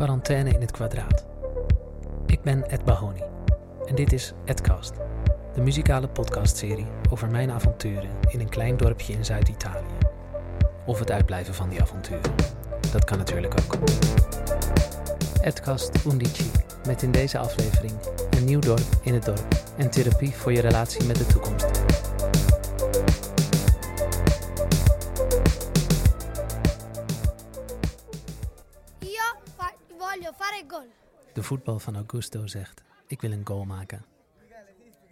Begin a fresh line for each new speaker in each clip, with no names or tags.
Quarantaine in het kwadraat. Ik ben Ed Bahoni en dit is Edcast, de muzikale podcastserie over mijn avonturen in een klein dorpje in Zuid-Italië. Of het uitblijven van die avonturen. Dat kan natuurlijk ook. Edcast Undici, met in deze aflevering een nieuw dorp in het dorp en therapie voor je relatie met de toekomst. De voetbal van Augusto zegt: Ik wil een goal maken.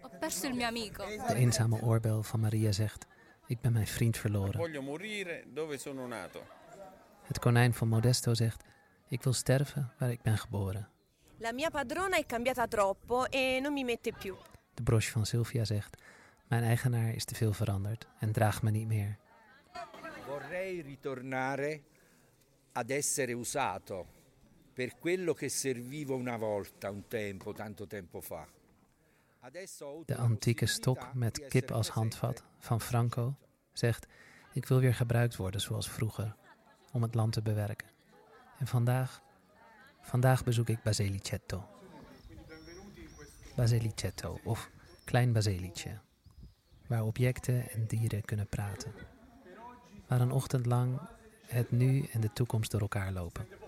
Ho perso il mio amico.
De eenzame oorbel van Maria zegt: Ik ben mijn vriend verloren.
Voglio morire dove sono nato.
Het konijn van Modesto zegt: Ik wil sterven waar ik ben geboren.
La mia padrona è cambiata troppo e non mi mette più.
De broche van Sylvia zegt: Mijn eigenaar is te veel veranderd en draagt me niet meer.
Vorrei ritornare ad essere usato per quello che servivo una volta, un tempo, tanto tempo fa.
De antieke stok met kip als handvat van Franco zegt: Ik wil weer gebruikt worden zoals vroeger, om het land te bewerken. En vandaag, vandaag bezoek ik Basilicetto. Basilicetto, of Klein Basilice, waar objecten en dieren kunnen praten. Waar een ochtend lang het nu en de toekomst door elkaar lopen.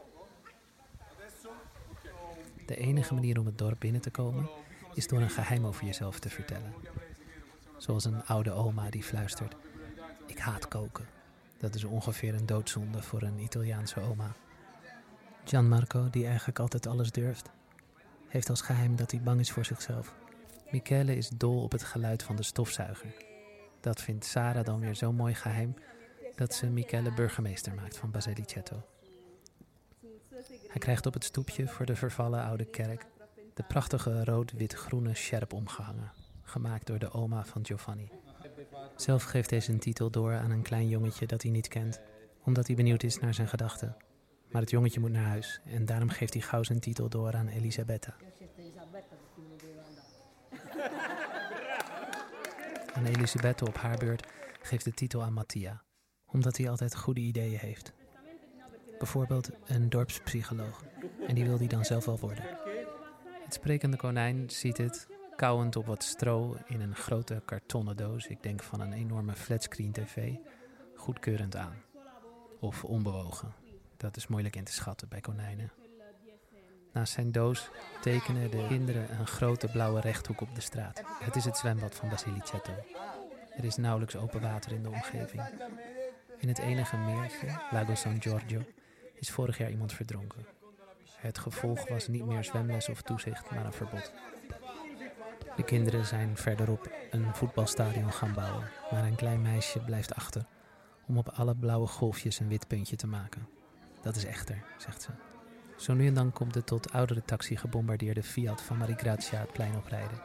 De enige manier om het dorp binnen te komen is door een geheim over jezelf te vertellen. Zoals een oude oma die fluistert: Ik haat koken. Dat is ongeveer een doodzonde voor een Italiaanse oma. Gianmarco, die eigenlijk altijd alles durft, heeft als geheim dat hij bang is voor zichzelf. Michele is dol op het geluid van de stofzuiger. Dat vindt Sarah dan weer zo'n mooi geheim dat ze Michele burgemeester maakt van Basilicetto. Hij krijgt op het stoepje voor de vervallen oude kerk de prachtige rood-wit-groene sjerp omgehangen, gemaakt door de oma van Giovanni. Zelf geeft hij zijn titel door aan een klein jongetje dat hij niet kent, omdat hij benieuwd is naar zijn gedachten. Maar het jongetje moet naar huis en daarom geeft hij gauw zijn titel door aan Elisabetta. En Elisabetta op haar beurt geeft de titel aan Mattia, omdat hij altijd goede ideeën heeft. Bijvoorbeeld een dorpspsycholoog, en die wil hij dan zelf wel worden. Het sprekende konijn ziet het, kauwend op wat stro in een grote kartonnen doos, ik denk van een enorme flatscreen tv, goedkeurend aan. Of onbewogen. Dat is moeilijk in te schatten bij konijnen. Naast zijn doos tekenen de kinderen een grote blauwe rechthoek op de straat. Het is het zwembad van Basilicetto. Er is nauwelijks open water in de omgeving. In het enige meertje, Lago San Giorgio, is vorig jaar iemand verdronken. Het gevolg was niet meer zwemles of toezicht, maar een verbod. De kinderen zijn verderop een voetbalstadion gaan bouwen, maar een klein meisje blijft achter om op alle blauwe golfjes een wit puntje te maken. Dat is echter, zegt ze. Zo nu en dan komt de tot oudere taxi gebombardeerde Fiat van Marie Grazia het plein oprijden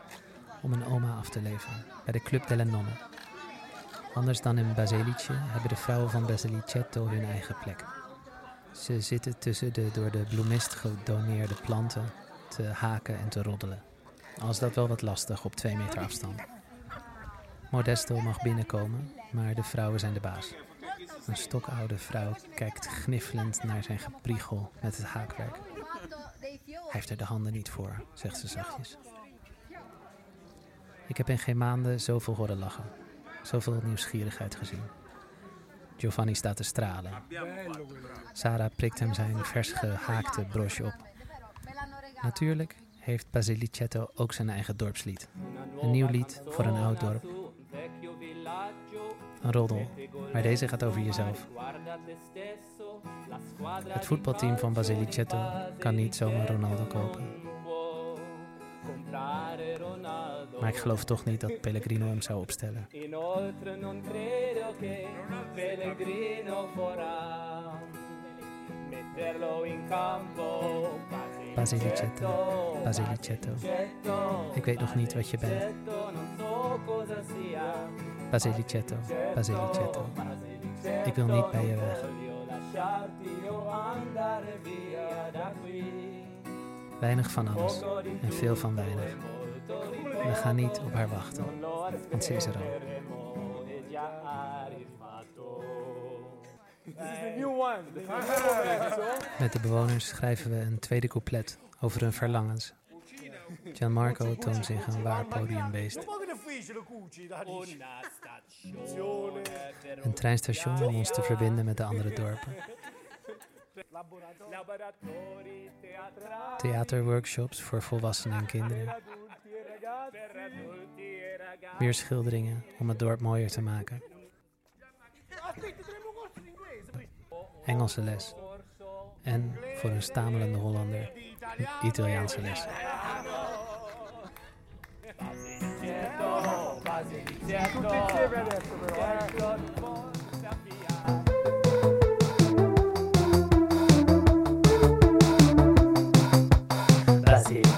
om een oma af te leveren bij de Club delle Nonne. Anders dan in Basilice hebben de vrouwen van Basilicetto hun eigen plek. Ze zitten tussen de door de bloemist gedoneerde planten te haken en te roddelen. Al is dat wel wat lastig op twee meter afstand. Modesto mag binnenkomen, maar de vrouwen zijn de baas. Een stokoude vrouw kijkt gniffelend naar zijn gepriegel met het haakwerk. Hij heeft er de handen niet voor, zegt ze zachtjes. Ik heb in geen maanden zoveel horen lachen, zoveel nieuwsgierigheid gezien. Giovanni staat te stralen. Sarah prikt hem zijn vers gehaakte broche op. Natuurlijk heeft Basilicetto ook zijn eigen dorpslied. Een nieuw lied voor een oud dorp. Een roddel, maar deze gaat over jezelf. Het voetbalteam van Basilicetto kan niet zomaar Ronaldo kopen. Maar ik geloof toch niet dat Pellegrino hem zou opstellen. Basilicetto, Basilicetto. Ik weet nog niet wat je bent.
Basilicetto.
Basilicetto. Ik wil niet bij je weg. Weinig van alles en veel van weinig. We gaan niet op haar wachten, want ze is er al. Met de bewoners schrijven we een tweede couplet over hun verlangens. Gianmarco toont zich een waar podiumbeest. Een treinstation om ons te verbinden met de andere dorpen. Theaterworkshops voor volwassenen en kinderen. Meer schilderingen om het dorp mooier te maken. Engelse les. En voor een stamelende Hollander, Italiaanse les.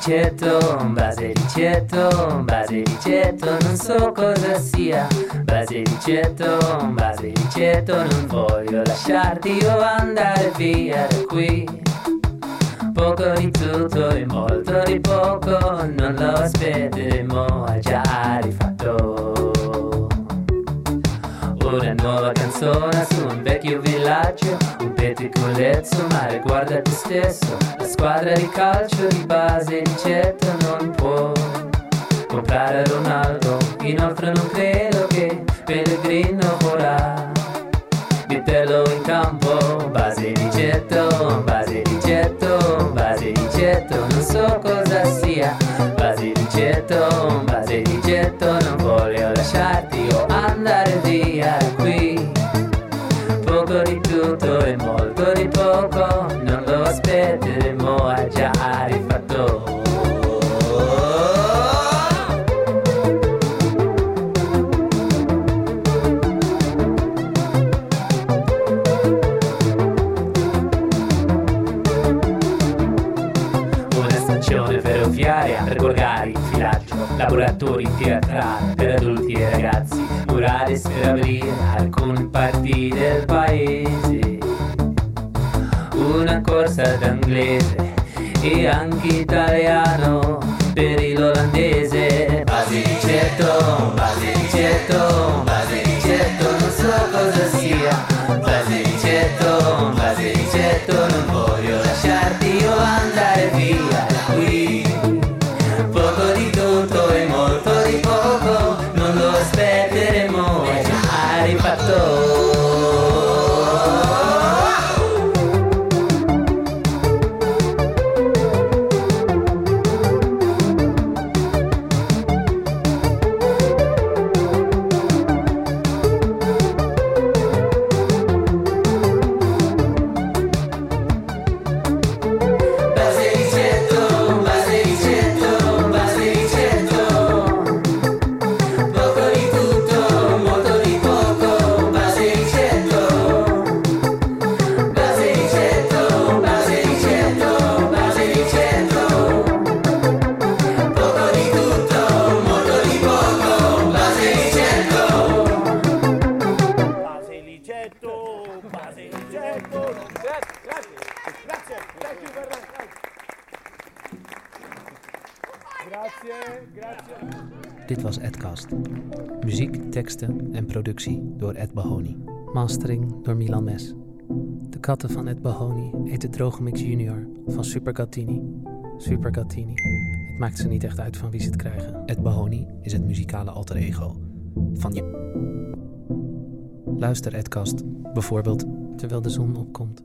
Basiliceto, basiliceto, basiliceto, non so cosa sia. Basiliceto, basiliceto, non voglio lasciarti io andare via da qui. Poco di tutto e molto di poco, non lo aspetteremo, ha già rifatto. Una nuova canzone su un vecchio villaggio, un petticolezzo, ma riguarda te stesso. La squadra di calcio di base di certo non può comprare Ronaldo. Inoltre non credo che Pellegrino vorrà metterlo in campo. Base di certo, base di certo, base di certo, non so cosa sia. Base di certo, base di certo, non voglio andare via qui. Poco di tutto e molto di poco, non lo aspetteremo, ha già rifatto. Borgari, filaggio, laboratori teatrali per adulti e ragazzi, murales per aprire alcuni parti del paese. Una corsa d'inglese e anche italiano per l'olandese. Basiliceto, basiliceto, basiliceto,
Grazie.
Dit was Edcast. Muziek, teksten en productie door Ed Bahoni. Mastering door Milan Mes. De katten van Ed Bahoni eten Droge Mix Junior van Super Gattini. Super Gattini. Het maakt ze niet echt uit van wie ze het krijgen. Ed Bahoni is het muzikale alter ego van je. Luister Edcast, bijvoorbeeld terwijl de zon opkomt.